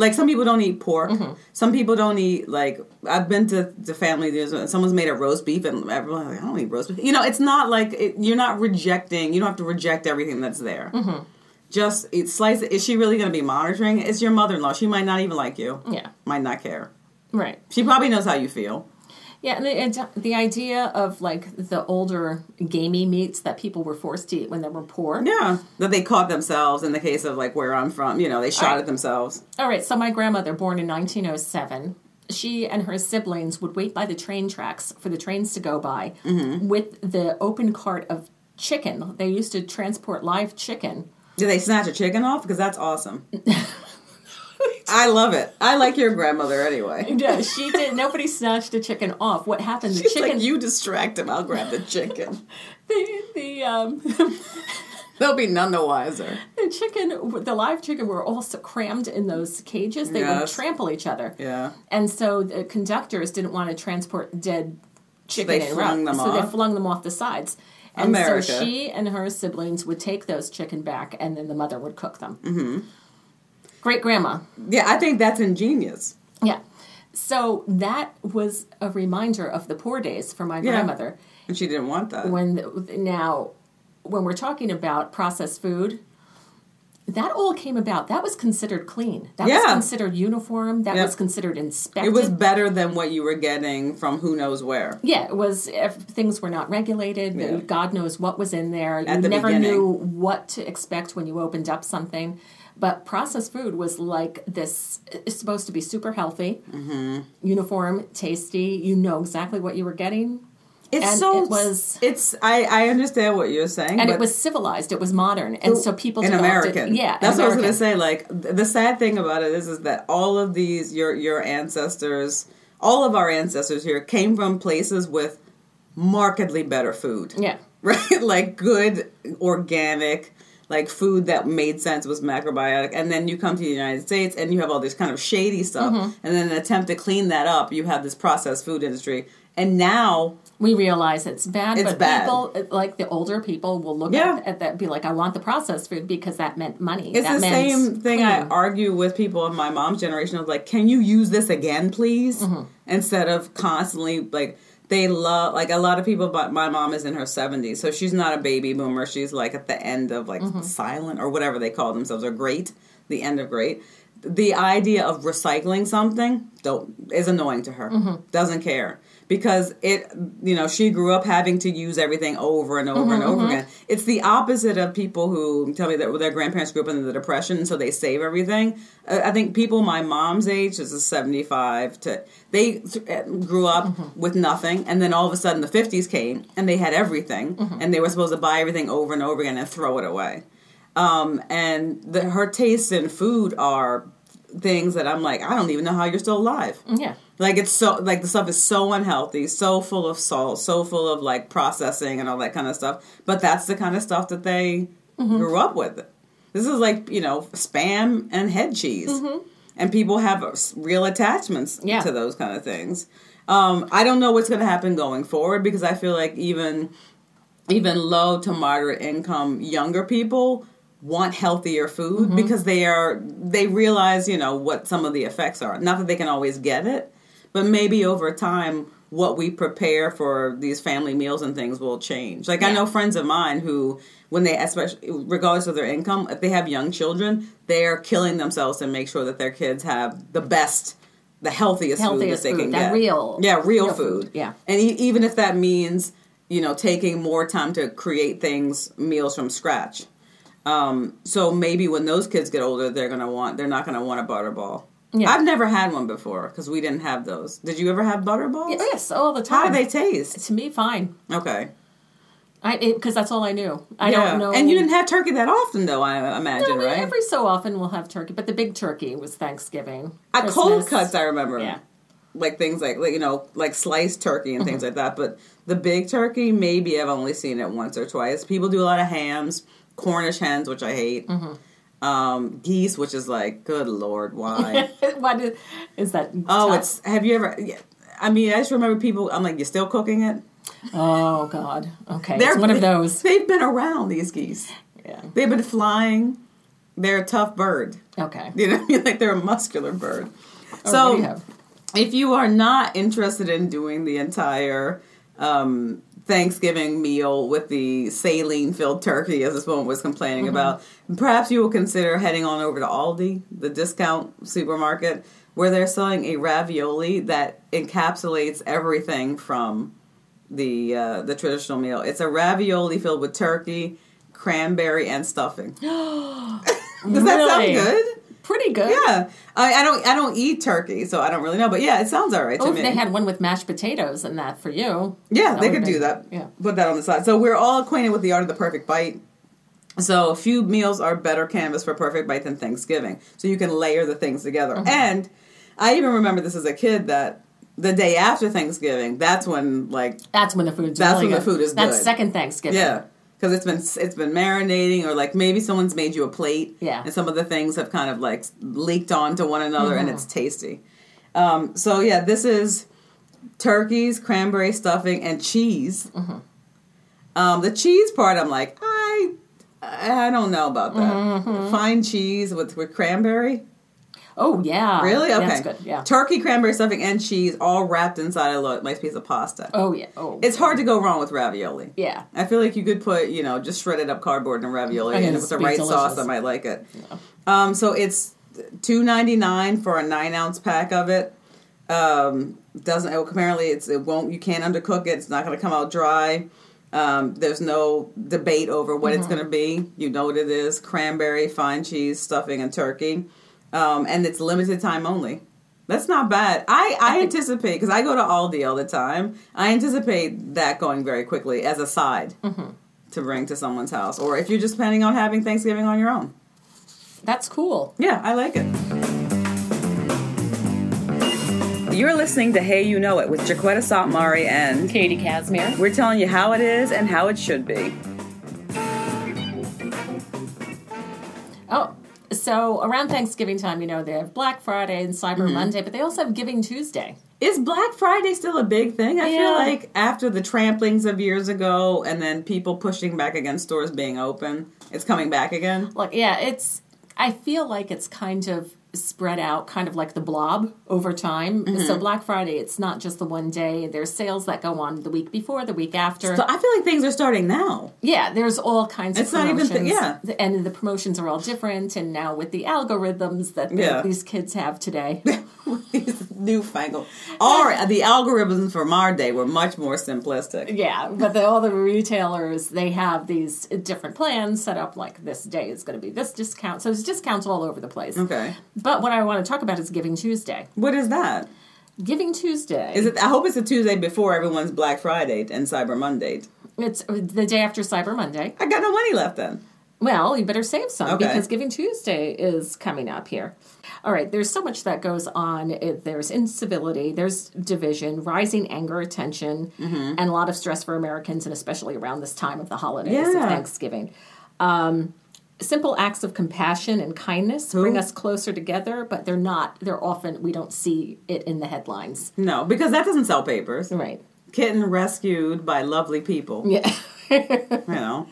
Like some people don't eat pork. Mm-hmm. Some people don't eat like I've been to the family. There's someone's made a roast beef and everyone's like, I don't eat roast beef. You know, it's not like it, you're not rejecting. You don't have to reject everything that's there. Mm-hmm. Just it, slice it. Is she really going to be monitoring? It's your mother-in-law. She might not even like you. Yeah, Might not care. right. She probably knows how you feel. Yeah, and the, the idea of like the older gamey meats that people were forced to eat when they were poor. Yeah, that they caught themselves in the case of like where I'm from. You know, they shot Right. at themselves. All right, so my grandmother, born in 1907, she and her siblings would wait by the train tracks for the trains to go by Mm-hmm. with the open cart of chicken. They used to transport live chicken. Did they snatch a chicken off? Because that's awesome. I love it. I like your grandmother anyway. Yeah, she did. Nobody snatched a chicken off. What happened? The She's chicken, like, you distract him, I'll grab the chicken. the the um, They'll be none the wiser. the chicken, the live chicken, were also crammed in those cages. They would trample each other. Yeah. And so the conductors didn't want to transport dead chicken They flung them so they flung them off the sides. And America. so she and her siblings would take those chicken back, and then the mother would cook them. Mm-hmm. Great grandma, Yeah, I think that's ingenious. yeah. So that was a reminder of the poor days for my Yeah. grandmother. And she didn't want that. When the, now, when we're talking about processed food, that all came about. That was considered clean. That was considered uniform. That Yeah. was considered inspected. it was better than what you were getting from who knows where. Yeah, it was. If things were not regulated. Yeah. God knows what was in there. At you the never beginning. knew what to expect when you opened up something. But processed food was like this. It's supposed to be super healthy, Mm-hmm. uniform, tasty. You know exactly what you were getting, It's And so it was- It's I I understand what you're saying, and it was civilized. It was modern, and so people it- American. yeah, that's what I was gonna say. Like the sad thing about it is, is that all of these your your ancestors, all of our ancestors here came from places with markedly better food. Yeah, right? like good organic, like food that made sense was macrobiotic. And then you come to the United States and you have all this kind of shady stuff. Mm-hmm. And then an attempt to clean that up, you have this processed food industry. And now, we realize it's bad, It's but bad. people like the older people will look Yeah. at, at that, and be like, "I want the processed food because that meant money." it's that the same thing I argue with people of my mom's generation of like, can you use this again, please? Mm-hmm. Instead of constantly like, they love like a lot of people but my mom is in her 70s so she's not a baby boomer she's like at the end of like Mm-hmm. silent or whatever they call themselves or great the end of great the idea of recycling something don't is annoying to her Mm-hmm. doesn't care because it you know she grew up having to use everything over and over Mm-hmm, and over again it's the opposite of people who tell me that their grandparents grew up in the depression so they save everything i think people my mom's age is 75 to they grew up Mm-hmm. with nothing and then all of a sudden the 50s came and they had everything Mm-hmm. and they were supposed to buy everything over and over again and throw it away um, and the, her tastes in food are things that i'm like i don't even know how you're still alive Yeah. Like it's so like the stuff is so unhealthy, so full of salt, so full of like processing and all that kind of stuff. But that's the kind of stuff that they Mm-hmm. grew up with. This is like you know spam and head cheese, and people have real attachments Mm-hmm. Yeah. to those kind of things. Um, I don't know what's going to happen going forward because I feel like even even low to moderate income younger people want healthier food Mm-hmm. because they are they realize you know what some of the effects are not that they can always get it but maybe over time what we prepare for these family meals and things will change. Like i know friends of mine who when they especially regardless of their income if they have young children they're killing themselves to make sure that their kids have the best the healthiest, Healthiest food that they food, can get. real- yeah real, real food. food, yeah. and e- even if that means you know taking more time to create things meals from scratch. Um, so maybe when those kids get older they're gonna want they're not gonna want a butterball Yeah. I've never had one before because we didn't have those. Did you ever have butterballs? Yes, all the time. How do they taste? To me, fine. Okay. I because that's all I knew. I Yeah. don't know. And you didn't have turkey that often, though. I imagine, No, we- right? Every so often we'll have turkey, but the big turkey was Thanksgiving. At cold cuts, I remember. Yeah. Like things like, like you know, like sliced turkey and Mm-hmm. things like that. But the big turkey, maybe I've only seen it once or twice. People do a lot of hams, Cornish hens, which I hate. Mm-hmm. Um, geese, which is like, good lord, why? what is, is that? oh, it's. Have you ever? I mean, I just remember people. I'm like, you're still cooking it. Oh God. Okay, They're it's one of those. They've been around these geese. Yeah. They've been flying. They're a tough bird. Okay. You know, what I mean? like they're a muscular bird. Oh, so you if you are not interested in doing the entire um, Thanksgiving meal with the saline filled turkey, as this woman was complaining Mm-hmm. about, perhaps you will consider heading on over to Aldi, the discount supermarket, where they're selling a ravioli that encapsulates everything from the uh, the traditional meal. It's a ravioli filled with turkey, cranberry, and stuffing. Does that sound good? Pretty good. Yeah, I, I don't I don't eat turkey, so I don't really know. But yeah, it sounds all right to Oh, if me. they had one with mashed potatoes and that for you. yeah, they could do that. Yeah. put that on the side. So we're all acquainted with the art of the perfect bite. So a few meals are better canvas for perfect bite than Thanksgiving. So you can layer the things together. Mm-hmm. And I even remember this as a kid that the day after Thanksgiving, that's when like That's when the food's That's really when the food is That's good. second Thanksgiving. Yeah, because it's been it's been marinating, or like maybe someone's made you a plate, Yeah. and some of the things have kind of like leaked onto one another, and Mm-hmm. it's tasty. Um, so yeah, this is turkeys, cranberry stuffing, and cheese. Mm-hmm. Um, the cheese part, I'm like, I I don't know about that. Mm-hmm. Fine cheese with with cranberry. Oh yeah. Really? Okay. That's good. Yeah. Turkey, cranberry stuffing, and cheese all wrapped inside a nice piece of pasta. oh yeah. Oh. It's hard to go wrong with ravioli. yeah. I feel like you could put, you know, just shredded up cardboard and ravioli, and with the right delicious. sauce, I might like it. Um, so it's two ninety nine for a nine ounce pack of it. Um, doesn't apparently it's it won't you can't undercook it. It's not going to come out dry. Um, there's no debate over what it's Mm-hmm. going to be. You know what it is: cranberry, fine cheese, stuffing, and turkey. Um, and it's limited time only. That's not bad. I, I anticipate because I go to Aldi all the time. I anticipate that going very quickly as a side Mm-hmm. to bring to someone's house, or if you're just planning on having Thanksgiving on your own. That's cool. Yeah, I like it. You're listening to Hey You Know It with Jaquetta Sotmari, and Katie Casimir. we're telling you how it is and how it should be. Oh, so around Thanksgiving time, you know, they have Black Friday and Cyber Mm-hmm. Monday, but they also have Giving Tuesday. Is Black Friday still a big thing? I feel like after the tramplings of years ago and then people pushing back against stores being open, it's coming back again. Look, yeah, it's. I feel like it's kind of spread out, kind of like the blob over time. Mm-hmm. So Black Friday, it's not just the one day. There's sales that go on the week before, the week after. So I feel like things are starting now. yeah, there's all kinds of things. It's of not even promotions. th- yeah. and the promotions are all different. And now with the algorithms that the- Yeah. these kids have today, These newfangled. Our the algorithms from our day were much more simplistic. Yeah, but the, all the retailers they have these different plans set up. Like this day is going to be this discount, so there's discounts all over the place. Okay, But what I want to talk about is Giving Tuesday. what is that? Giving Tuesday Is it? I hope it's a Tuesday before everyone's Black Friday and Cyber Monday. It's uh, the day after Cyber Monday. I got no money left then. Well, you better save some Okay. because Giving Tuesday is coming up here. All right, there's so much that goes on. It, there's incivility, there's division, rising anger, tension, Mm-hmm. and a lot of stress for Americans, and especially around this time of the holidays of Thanksgiving. Um, simple acts of compassion and kindness bring us closer together, but they're not. They're often we don't see it in the headlines. No, because that doesn't sell papers. Right. Kitten rescued by lovely people. Yeah. You know.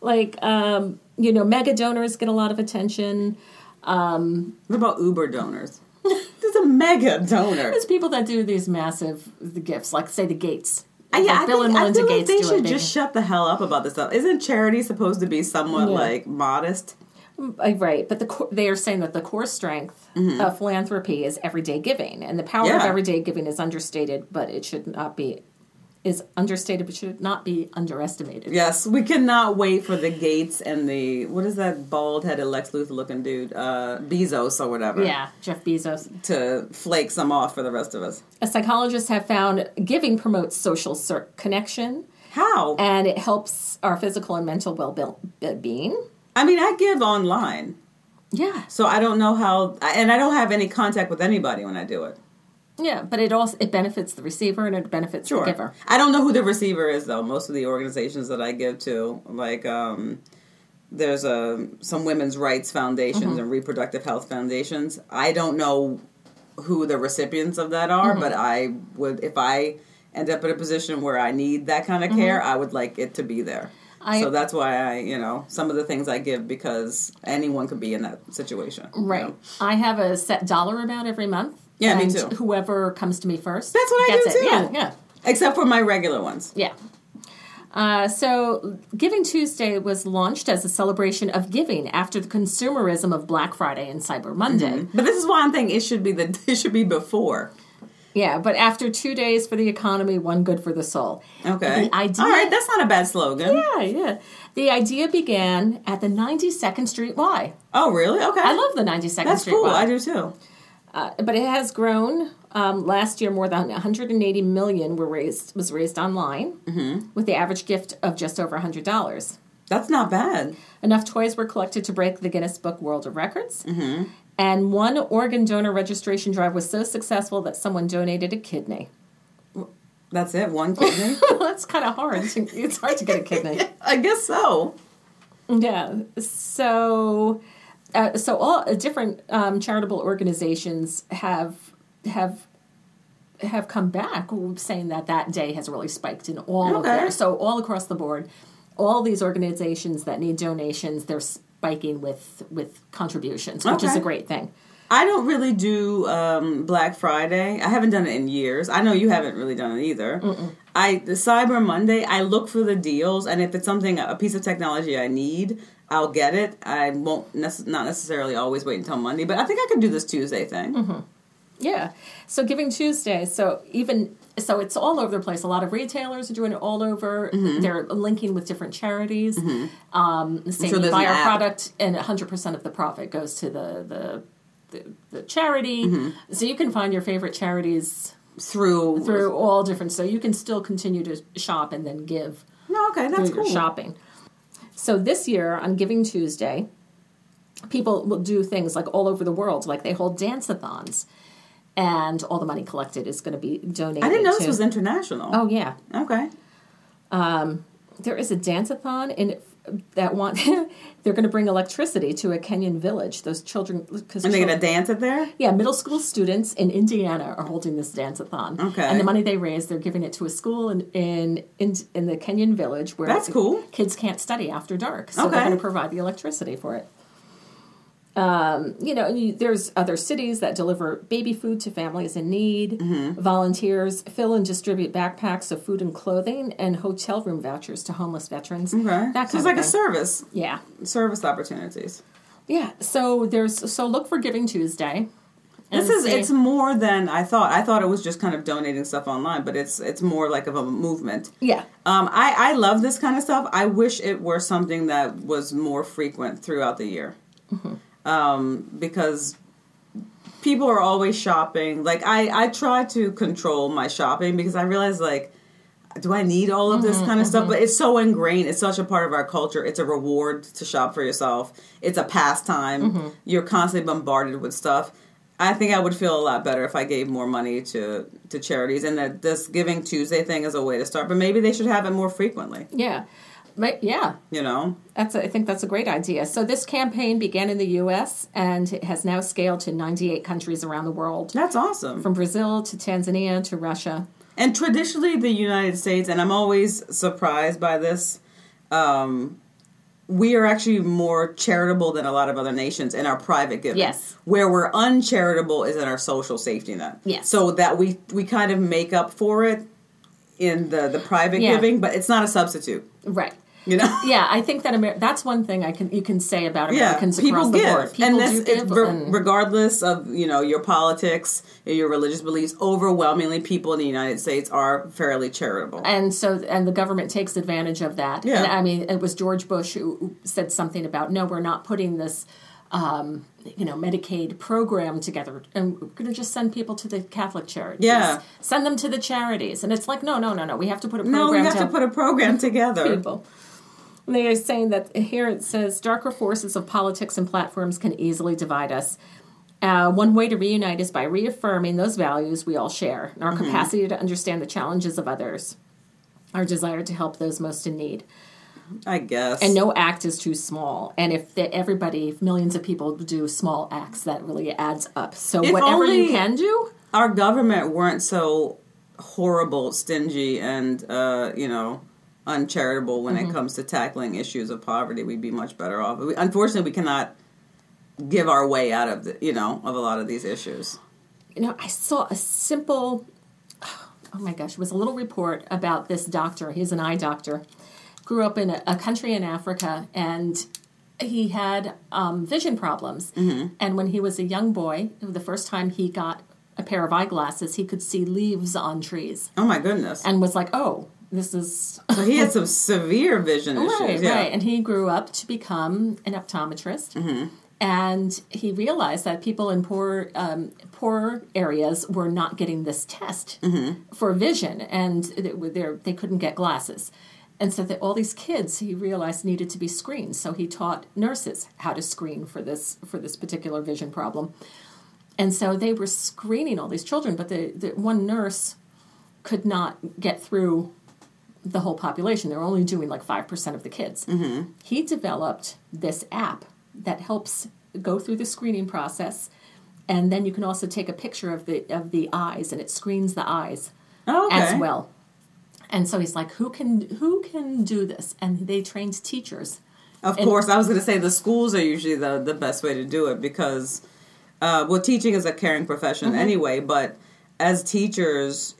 like um, you know, mega donors get a lot of attention. Um, What about Uber donors? There's a mega donor. There's people that do these massive gifts, like say the Gates. Uh, yeah, Like I, Bill think, and I feel like Gates they should. Just shut the hell up about this stuff. Isn't charity supposed to be somewhat Yeah. like modest? Uh, right, but the they are saying that the core strength of philanthropy is everyday giving, and the power of Mm-hmm. Everyday giving is understated, but it should not be is understated but should not be underestimated. Yes, we cannot wait for the Gates and the what is that bald headed Lex Luthor looking dude, uh, Bezos or whatever. Yeah, Jeff Bezos. To flake some off for the rest of us. Psychologists have found giving promotes social connection How? and it helps our physical and mental well being. I mean, I give online, Yeah, so I don't know how, and I don't have any contact with anybody when I do it. Yeah, but it also it benefits the receiver and it benefits the giver. I don't know who the receiver is though. Most of the organizations that I give to, like um, there's a some women's rights foundations Mm-hmm. and reproductive health foundations. I don't know who the recipients of that are, Mm-hmm. but I would if I end up in a position where I need that kind of care, I would like it to be there. Mm-hmm. I- so that's why I, you know, some of the things I give because anyone could be in that situation. you Right. know? I have a set dollar amount every month. Yeah, me and too. Whoever comes to me first. That's what I do, it. too. Yeah, yeah. Except for my regular ones. Yeah. Uh, so, Giving Tuesday was launched as a celebration of giving after the consumerism of Black Friday and Cyber Monday. But this is why I'm thinking it should be the it should be before. Yeah, but after two days for the economy, one good for the soul. Okay. The idea- All right, that's not a bad slogan. Yeah, yeah. The idea began at the 92nd Street Y. Oh, really? Okay. I love the 92nd That's Street cool. Y. I do too. Uh, but it has grown. Um, last year, more than 180 million were raised was raised online, Mm-hmm. with the average gift of just over $100. That's not bad. Enough toys were collected to break the Guinness Book World of Records. Mm-hmm. And one organ donor registration drive was so successful that someone donated a kidney. That's it. One kidney. That's kind of hard. It's hard to get a kidney. I guess so. Yeah. So, uh, so all uh, different um, charitable organizations have have have come back saying that that day has really spiked in all of Okay. their so all across the board, all these organizations that need donations, they're spiking with with contributions, which is a great thing. I don't really do um, Black Friday. I haven't done it in years. I know you haven't really done it either. I the Cyber Monday. I look for the deals, and if it's something a piece of technology I need, I'll get it. I won't nece- not necessarily always wait until Monday, but I think I could do this Tuesday thing. Yeah. So Giving Tuesday. So even so, it's all over the place. A lot of retailers are doing it all over. Mm-hmm. They're linking with different charities. Um, saying you buy our product, and 100 percent of the profit goes to the the the, the charity. Mm-hmm. So you can find your favorite charities Through through all different. So you can still continue to shop and then give No, okay, that's cool. shopping. So this year on Giving Tuesday, people will do things like all over the world, like they hold dance-a-thons, and all the money collected is going to be donated. I didn't know this was international. Oh yeah, Okay. Um, there is a dance-a-thon in that want. they're going to bring electricity to a Kenyan village. Those children, because And they're gonna dance it there. yeah, middle school students in Indiana are holding this dance-a-thon. Okay. and the money they raise, they're giving it to a school in in in, in the Kenyan village where That's cool. Kids can't study after dark, so Okay. they're going to provide the electricity for it. Um, you know, you, there's other cities that deliver baby food to families in need. Mm-hmm. Volunteers fill and distribute backpacks of food and clothing, and hotel room vouchers to homeless veterans. Okay. That kind so it's like a service, Yeah, service opportunities. yeah. So there's so look for Giving Tuesday. This is see- it's more than I thought. I thought it was just kind of donating stuff online, but it's it's more like of a movement. yeah. Um, I I love this kind of stuff. I wish it were something that was more frequent throughout the year, um, because people are always shopping. Like I I try to control my shopping because I realize like. Do I need all of this mm-hmm, kind of stuff? Mm-hmm. But it's so ingrained. It's such a part of our culture. It's a reward to shop for yourself. It's a pastime. Mm-hmm. You're constantly bombarded with stuff. I think I would feel a lot better if I gave more money to to charities, and that this Giving Tuesday thing is a way to start. But maybe they should have it more frequently. Yeah. But yeah, You know, that's a, I think that's a great idea. So this campaign began in the U.S. and it has now scaled to 98 countries around the world, that's awesome. from Brazil to Tanzania to Russia. and traditionally, the United States, and I'm always surprised by this. Um, we are actually more charitable than a lot of other nations in our private giving. Yes. Where we're uncharitable is in our social safety net. Yes. So that we we kind of make up for it in the the private Yeah. giving, but it's not a substitute. Right. You know. Yeah, I think that Amer- that's one thing I can you can say about Yeah, Americans people across the board. People and this, do give, re- and- regardless of you know your politics, and your religious beliefs. Overwhelmingly, people in the United States are fairly charitable. and so and the government takes advantage of that. Yeah. And I mean, it was George Bush who said something about no, we're not putting this. Um, you know, Medicaid program together, and we're going to just send people to the Catholic charities. Yeah. send them to the charities, and it's like, no, no, no, no. We have to put a program. no, we have to help put a program together. people. They are saying that here it says darker forces of politics and platforms can easily divide us. Uh, one way to reunite is by reaffirming those values we all share, and our Mm-hmm. capacity to understand the challenges of others, our desire to help those most in need. I guess. And no act is too small. And if the, everybody, if millions of people do small acts, that really adds up. So If whatever you can do, our government weren't so horrible, stingy, and uh, you know uncharitable when Mm-hmm. it comes to tackling issues of poverty, we'd be much better off. We, unfortunately, we cannot give our way out of the, you know of a lot of these issues. you know, I saw a simple, oh my gosh, it was a little report about this doctor. He's an eye doctor. Grew up in a, a country in Africa and he had um, vision problems. And when he was a young boy, the first time he got a pair of eyeglasses, he could see leaves on trees Oh my goodness! and was like, oh, this is. so he had some severe vision issues. Right, yeah. right. And he grew up to become an optometrist. And he realized that people in poor um, poor areas were not getting this test for vision, and they, they couldn't get glasses. And so that all these kids he realized needed to be screened. So he taught nurses how to screen for this for this particular vision problem. And so they were screening all these children, but the, the one nurse could not get through the whole population. They're only doing like 5% of the kids. He developed this app that helps go through the screening process. And then you can also take a picture of the of the eyes, and it screens the eyes Oh, okay. as well. And so he's like, "Who can who can do this?" And they trained teachers. Of And- course, I was going to say the schools are usually the, the best way to do it because, uh, well, teaching is a caring profession Mm-hmm. anyway, but as teachers,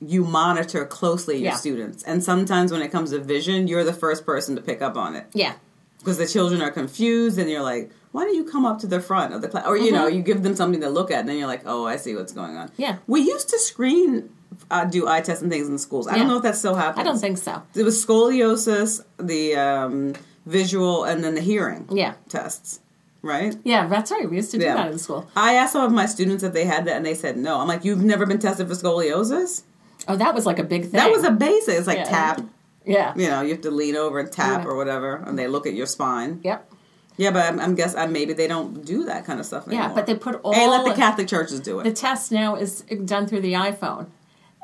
you monitor closely your Yeah. students. And sometimes when it comes to vision, you're the first person to pick up on it Yeah, because the children are confused and you're like, why don't you come up to the front of the class? Or, you know, you give them something to look at and then you're like, oh, I see what's going on. Mm-hmm. Yeah. We used to screen, uh, do eye tests and things in schools. I don't know if that still happens. I don't think so. It was scoliosis, the um, visual, and then the hearing Yeah, tests, right? yeah, that's right. We used to do Yeah. that in school. I asked some of my students if they had that, and they said no. I'm like, you've never been tested for scoliosis? Oh, that was like a big thing. That was a basic. It's like Yeah. tap. yeah. You know, you have to lean over and tap Yeah. or whatever, and they look at your spine. Yep. Yeah, but I'm, I'm guess uh, maybe they don't do that kind of stuff anymore. Yeah, but they put all Hey, let the Catholic churches do it. the test now is done through the iPhone,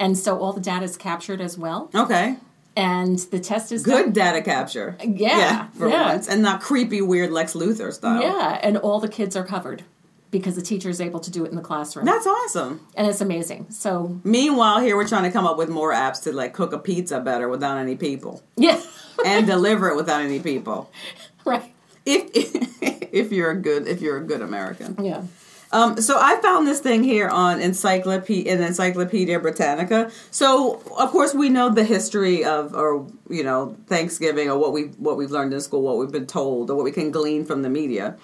and so all the data is captured as well, Okay, and the test is good done- data capture. Yeah, for yeah. once, and not creepy, weird Lex Luthor style. Yeah, and all the kids are covered because the teacher is able to do it in the classroom, that's awesome. and it's amazing. So Meanwhile, here we're trying to come up with more apps to like cook a pizza better without any people yeah, and deliver it without any people. right, If if you're a good if you're a good American. yeah, Um, so I found this thing here on Encyclopedia in Encyclopedia Britannica. So of course we know the history of or you know Thanksgiving or what we what we've learned in school, what we've been told, or what we can glean from the media.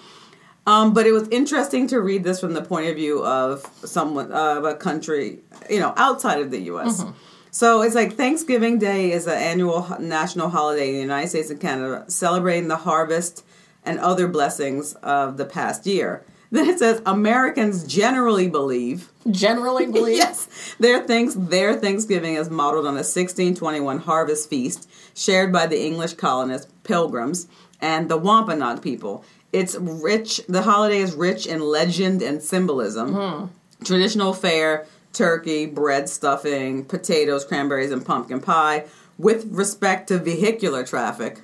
Um, but it was interesting to read this from the point of view of someone of a country, you know, outside of the U.S. So it's like Thanksgiving Day is an annual national holiday in the United States and Canada, celebrating the harvest and other blessings of the past year. Then it says Americans generally believe generally believe yes, their thanks their Thanksgiving is modeled on a 1621 harvest feast shared by the English colonists, Pilgrims, and the Wampanoag people. It's rich. The holiday is rich in legend and symbolism. Traditional fare, turkey, bread stuffing, potatoes, cranberries, and pumpkin pie. With respect to vehicular traffic,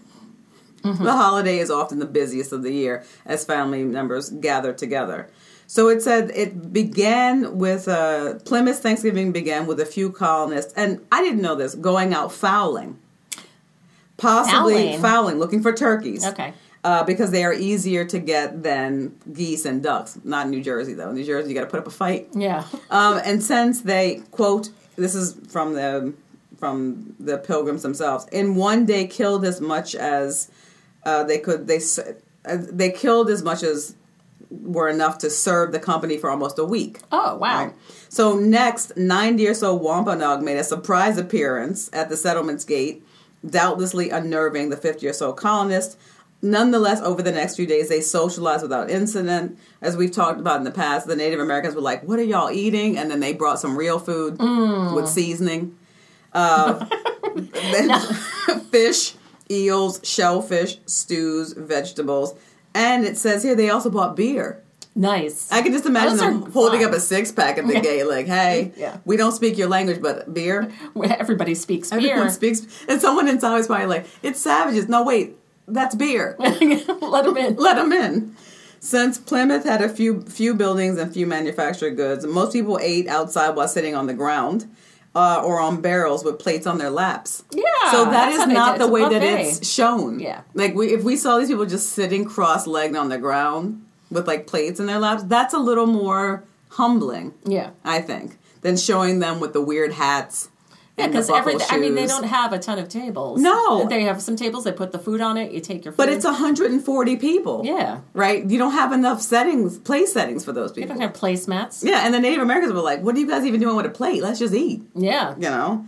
the holiday is often the busiest of the year as family members gather together. So it said it began with uh, Plymouth Thanksgiving began with a few colonists, and I didn't know this, going out fowling. Possibly Fowling? fowling, looking for turkeys. Okay. Uh, because they are easier to get than geese and ducks. Not in New Jersey, though. In New Jersey, you got to put up a fight. yeah, Um, and since they quote, this is from the from the pilgrims themselves. In one day, killed as much as uh, they could. They uh, they killed as much as were enough to serve the company for almost a week. Oh wow. Right. So next, 90 or so Wampanoag made a surprise appearance at the settlement's gate, doubtlessly unnerving the 50 or so colonists. Nonetheless, over the next few days, they socialized without incident. As we've talked about in the past, the Native Americans were like, "What are y'all eating?" And then they brought some real food with seasoning, uh, fish, eels, shellfish, stews, vegetables, and it says here they also bought beer. Nice. I can just imagine Those them holding fun. up a six pack at the gate, like, "Hey, Yeah. we don't speak your language, but beer." Everybody speaks Everyone beer. speaks, and someone inside is probably like, "It's savages." No, wait, that's beer. Let them in. Let them in. Since Plymouth had a few few buildings and few manufactured goods, most people ate outside while sitting on the ground. Uh, or on barrels with plates on their laps. Yeah, So that's is not the way that it's shown. Yeah. Like we, if we saw these people just sitting cross-legged on the ground with like plates in their laps, that's a little more humbling. Yeah. I think, than showing them with the weird hats. Yeah, because every buckle I mean they don't have a ton of tables. No. they have some tables. They put the food on it. You take your food. But it's 140 people. yeah. Right? You don't have enough settings, place settings for those people. They don't have placemats. yeah, and the Native Americans were like, "What are you guys even doing with a plate? Let's just eat." Yeah. You know,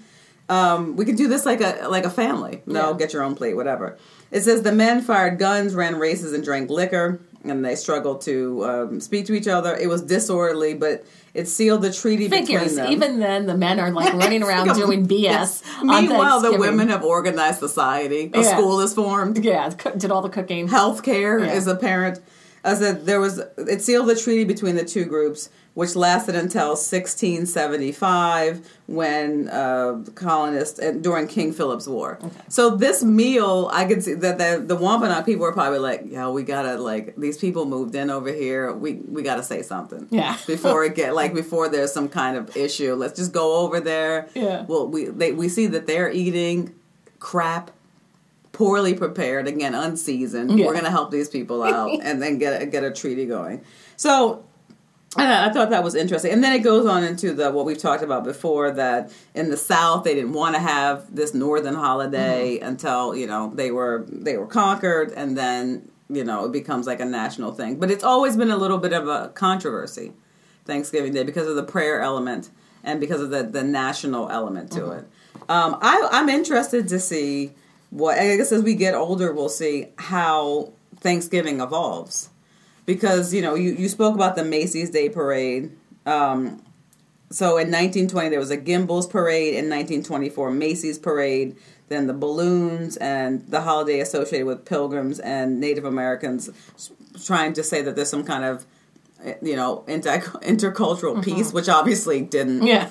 um, we can do this like a like a family. No, Yeah. get your own plate, whatever. It says the men fired guns, ran races, and drank liquor, and they struggled to um, speak to each other. It was disorderly, but it sealed the treaty between them. Even then, the men are like running around doing BS. Yes. Meanwhile, the women have organized society. A Yeah. school is formed. yeah did all the cooking. healthcare Yeah. is apparent. I said there was it sealed the treaty between the two groups, which lasted until 1675 when uh, colonists and during King Philip's War. Okay. So this meal, I could see that the the Wampanoag people were probably like, "Yeah, we gotta like these people moved in over here. We we gotta say something, Yeah. before it get like before there's some kind of issue. Let's just go over there. Yeah. Well, we they, we see that they're eating crap poorly prepared, again unseasoned. Yeah. We're going to help these people out and then get a, get a treaty going. So I I thought that was interesting, and then it goes on into the what we've talked about before that in the South they didn't want to have this Northern holiday Mm-hmm. until you know they were they were conquered, and then you know it becomes like a national thing. But it's always been a little bit of a controversy, Thanksgiving Day, because of the prayer element and because of the the national element to Mm-hmm. it. Um, I, I'm interested to see what I guess as we get older, we'll see how Thanksgiving evolves because you know you, you spoke about the Macy's Day Parade. Um, so in 1920 there was a Gimbels Parade. In 1924 Macy's Parade. Then the balloons and the holiday associated with pilgrims and Native Americans, trying to say that there's some kind of eh, you know inter- intercultural peace, which obviously didn't. Yeah.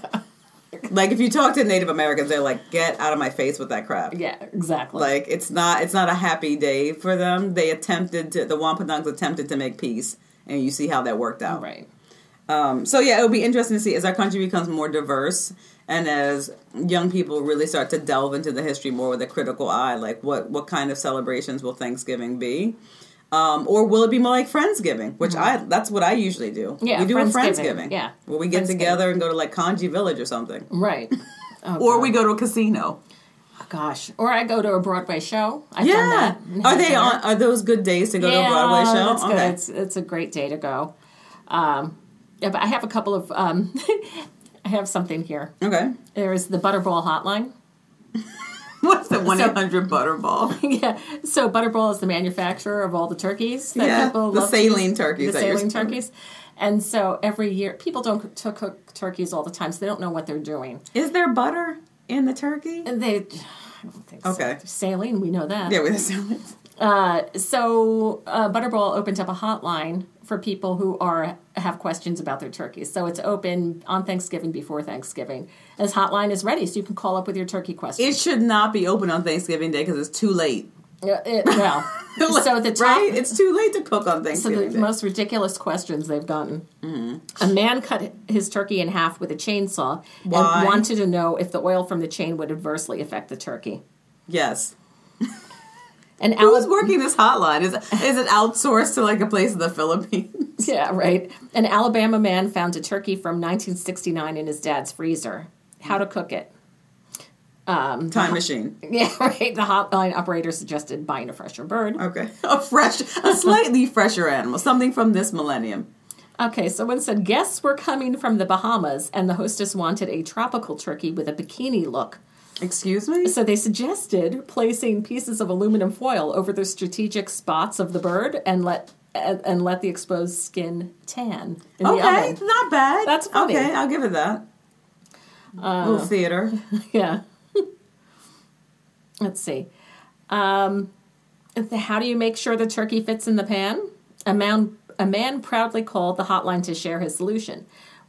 Like if you talk to Native Americans, they're like, "Get out of my face with that crap." Yeah. Exactly. Like it's not it's not a happy day for them. They attempted to the Wampanoags attempted to make peace, and you see how that worked out. right. Um, so yeah, it'll be interesting to see as our country becomes more diverse and as young people really start to delve into the history more with a critical eye. Like what what kind of celebrations will Thanksgiving be? Um, or will it be more like Friendsgiving, which I that's what I usually do. Yeah, we do a Friendsgiving, Friendsgiving. yeah. where we get together and go to like Kanji Village or something, Right. Oh, or God. we go to a casino. Gosh. Or I go to a Broadway show. I've yeah, are they dinner. on? Are those good days to go to a Broadway show? That's good. Okay. It's, it's a great day to go. Um, yeah, but I have a couple of. Um, I have something here. Okay. There's the Butterball hotline. What's the one eight hundred Butterball? yeah. So Butterball is the manufacturer of all the turkeys that Yeah, people the love to saline use. turkeys The saline turkeys. And so every year, people don't cook, to cook turkeys all the time, so they don't know what they're doing. Is there butter in the turkey? And they, I don't think so. Okay. Saline, we know that. Yeah, with the salad. Uh, so uh, Butterball opened up a hotline for people who are have questions about their turkeys. So it's open on Thanksgiving before Thanksgiving. This hotline is ready, so you can call up with your turkey questions. It should not be open on Thanksgiving Day because it's too late. Uh, it, well, so the top, right? It's too late to cook on Thanksgiving. So the Day. most ridiculous questions they've gotten. Mm-hmm. A man cut his turkey in half with a chainsaw Why? and wanted to know if the oil from the chain would adversely affect the turkey. yes. And Who's Alab- working this hotline? Is is it outsourced to like a place in the Philippines? Yeah, right. An Alabama man found a turkey from 1969 in his dad's freezer. How to cook it? Um, Time machine. Yeah, right. The hotline operator suggested buying a fresher bird. Okay. A fresh, a slightly fresher animal. Something from this millennium. Okay, someone said guests were coming from the Bahamas and the hostess wanted a tropical turkey with a bikini look. Excuse me? So they suggested placing pieces of aluminum foil over the strategic spots of the bird and let and, let the exposed skin tan Okay, not bad. That's funny. Okay, I'll give it that. Uh, little theater. Yeah. Let's see. Um, how do you make sure the turkey fits in the pan? A man, a man proudly called the hotline to share his solution.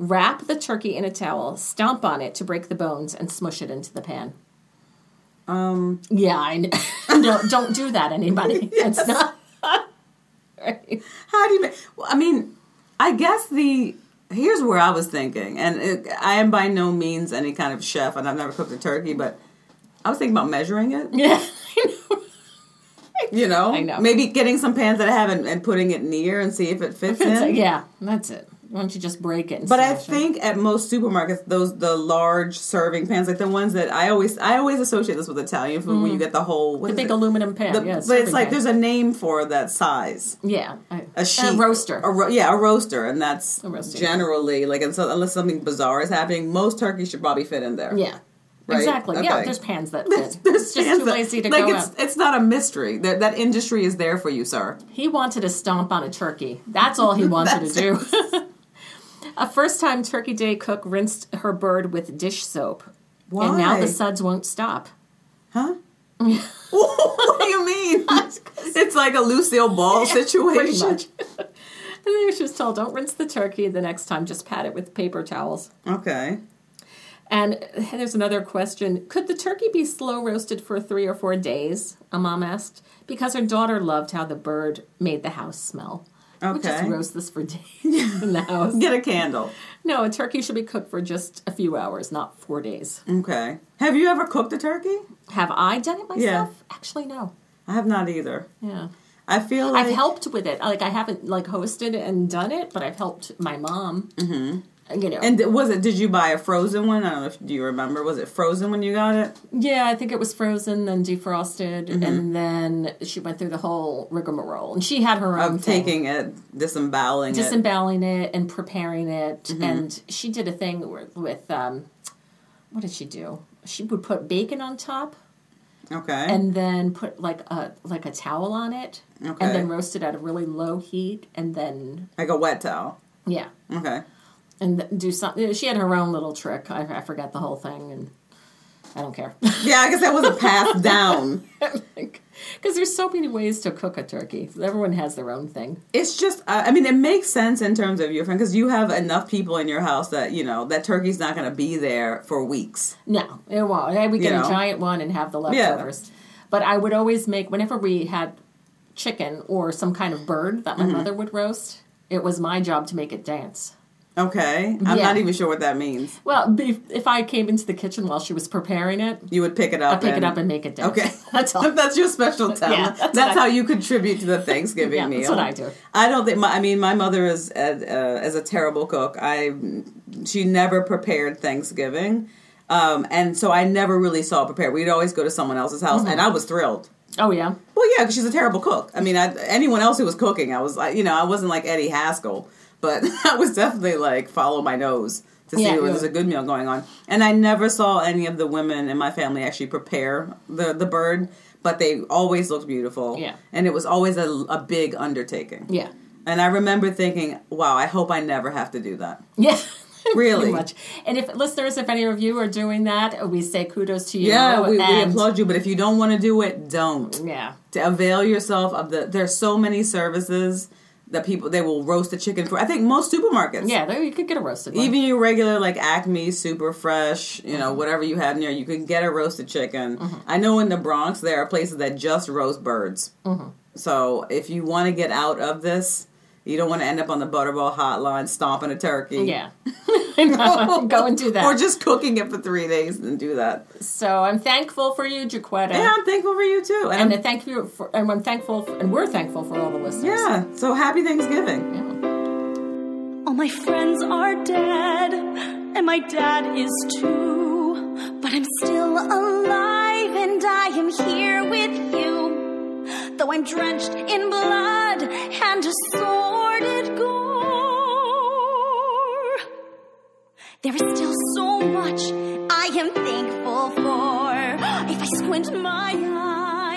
Wrap the turkey in a towel, stomp on it to break the bones, and smush it into the pan. Um, Yeah, I know. no, don't do that, anybody. It's not. right. how do you? Well, I mean, I guess the here's where I was thinking, and it, I am by no means any kind of chef, and I've never cooked a turkey, but I was thinking about measuring it. Yeah, know. You know, I know. maybe getting some pans that I have and, and putting it near and see if it fits in. yeah, that's it. Why don't you just break it? And But I smash it? think at most supermarkets, those the large serving pans, like the ones that I always I always associate this with Italian food, when you get the whole what Mm. the big it? aluminum pan. The- yeah, but it's like pan. there's a name for that size. yeah I- A sheet, roaster. a ro- yeah, a roaster, and that's roaster. generally like, and so, unless something bizarre is happening, most turkeys should probably fit in there. yeah, Right, exactly. Yeah, there's pans that fit. There's it's just pans too that- lazy to like go it's out. it's not a mystery. That that industry is there for you, sir. He wanted to stomp on a turkey. That's all he wanted to do. A first-time Turkey Day cook rinsed her bird with dish soap, Why? and now the suds won't stop. Huh? what do you mean? it's like a Lucille Ball Pretty situation. and then she was told, "Don't rinse the turkey the next time. Just pat it with paper towels." Okay. And there's another question. Could the turkey be slow roasted for three or four days? A mom asked. Because her daughter loved how the bird made the house smell. We just Okay. roast this for days in the house. Get a candle. No, a turkey should be cooked for just a few hours, not four days. Okay. Have you ever cooked a turkey? Have I done it myself? Yeah. Actually, no. I have not either. Yeah. I feel like I've helped with it. Like I haven't like hosted and done it, but I've helped my mom. Mm-hmm. You know. And was it? Did you buy a frozen one? I don't know if do you remember. Was it frozen when you got it? Yeah, I think it was frozen, then defrosted, Mm-hmm. and then she went through the whole rigmarole. And she had her own Of thing. taking it, disemboweling it. disemboweling it and preparing it. Mm-hmm. And she did a thing with, with um, what did she do? She would put bacon on top Okay. and then put like a like a towel on it, Okay. and then roast it at a really low heat, and then like a wet towel. yeah, Okay. And do something. She had her own little trick. I, I forgot the whole thing, and I don't care. Yeah, I guess that wasn't passed down. Because there's so many ways to cook a turkey. Everyone has their own thing. It's just, uh, I mean, it makes sense in terms of your friend because you have enough people in your house that you know that turkey's not going to be there for weeks. No, it won't. Would get You a giant one and have the leftovers. But I would always make whenever we had chicken or some kind of bird that my Mm-hmm. mother would roast. It was my job to make it dance. Okay, I'm Yeah. not even sure what that means. Well, if, if I came into the kitchen while she was preparing it, You would pick it up. I'd pick it up and make it dance. Okay, that's all. that's your special talent. Yeah, that's that's what I- how you contribute to the Thanksgiving Yeah, meal. that's what I do. I don't think. My, I mean, my mother is uh, uh, is a terrible cook. I she never prepared Thanksgiving, um, and so I never really saw it prepared. We'd always go to someone else's house, Mm-hmm. and I was thrilled. Oh yeah, Well, yeah, cuz she's a terrible cook. I mean, I, anyone else who was cooking, I was like, you know, I wasn't like Eddie Haskell, but I was definitely like follow my nose to see Yeah, where yeah. there's a good meal going on. And I never saw any of the women in my family actually prepare the the bird, but they always looked beautiful. Yeah. and it was always a, a big undertaking. yeah, And I remember thinking, wow, I hope I never have to do that. yeah. Really? Much. And if listeners, if any of you are doing that, we say kudos to you. Yeah, we, we applaud you, but if you don't want to do it, don't. Yeah, to avail yourself of the there's so many services that people they will roast the chicken for i think most supermarkets. Yeah. There you could get a roasted one. even your regular like acme super fresh you know mm-hmm. whatever you have near you can get a roasted chicken. Mm-hmm. I know in the bronx there are places that just roast birds. Mm-hmm. So if you want to get out of this you don't want to end up on the butterball hotline stomping a turkey yeah. Go and do that. or just cooking it for three days and do that So I'm thankful for you, Jaquetta. yeah i'm thankful for you too and, And I'm- I thank you for, and I'm thankful, for, and we're thankful for all the listeners. yeah so happy thanksgiving Yeah. All my friends are dead, and my dad is too. But I'm still alive and I am here with you. Though I'm drenched in blood and assorted gore. There is still so much I am thankful for. If I squint my eyes.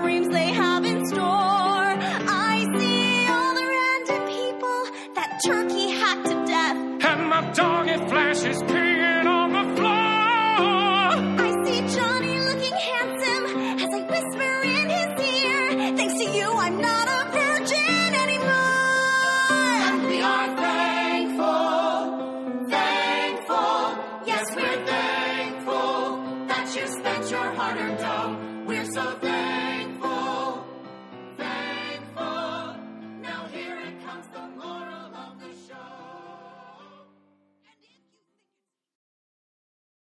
Dreams they have in store. I see all the random people that turkey hacked to death. And my dog, it flashes